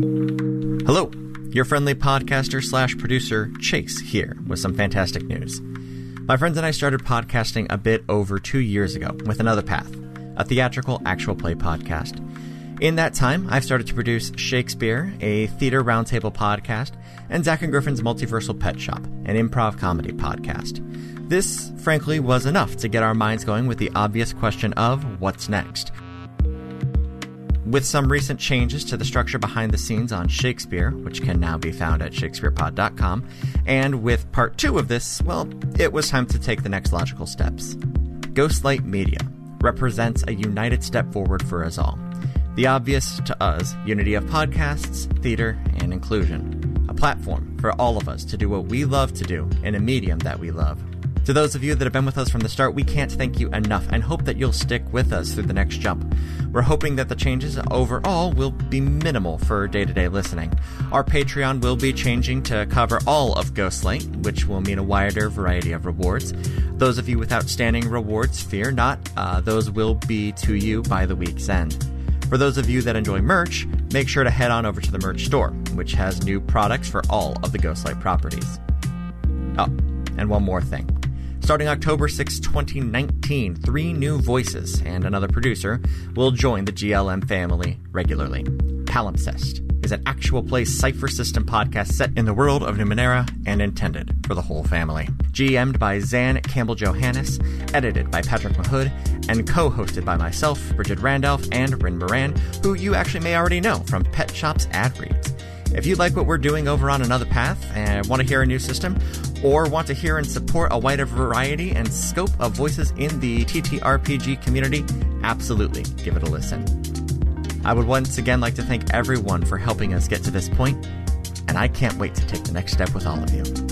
Hello, your friendly podcaster slash producer Chase here with some fantastic news. My friends and I started podcasting a bit over two years ago with Another Path, a theatrical actual play podcast. In that time, I've started to produce Shakespeare, a theater roundtable podcast, and Zach and Griffin's Multiversal Pet Shop, an improv comedy podcast. This, frankly, was enough to get our minds going with the obvious question of what's next. With some recent changes to the structure behind the scenes on Shakespeare, which can now be found at shakespearepod.com, and with part two of this, well, it was time to take the next logical steps. Ghostlight Media represents a united step forward for us all. The obvious to us unity of podcasts, theater, and inclusion. A platform for all of us to do what we love to do in a medium that we love. To those of you that have been with us from the start, we can't thank you enough and hope that you'll stick with us through the next jump. We're hoping that the changes overall will be minimal for day to day listening. Our Patreon will be changing to cover all of Ghostlight, which will mean a wider variety of rewards. Those of you with outstanding rewards, fear not, uh, those will be to you by the week's end. For those of you that enjoy merch, make sure to head on over to the merch store, which has new products for all of the Ghostlight properties. Oh, and one more thing. Starting October 6, 2019, three new voices and another producer will join the GLM family regularly. Palimpsest is an actual play Cypher System podcast set in the world of Numenera and intended for the whole family. GM'd by Zan Campbell Johannes, edited by Patrick Mahood, and co hosted by myself, Bridget Randolph, and Rin Moran, who you actually may already know from Pet Shop's ad reads. If you like what we're doing over on Another Path and want to hear a new system, or want to hear and support a wider variety and scope of voices in the TTRPG community, absolutely give it a listen. I would once again like to thank everyone for helping us get to this point, and I can't wait to take the next step with all of you.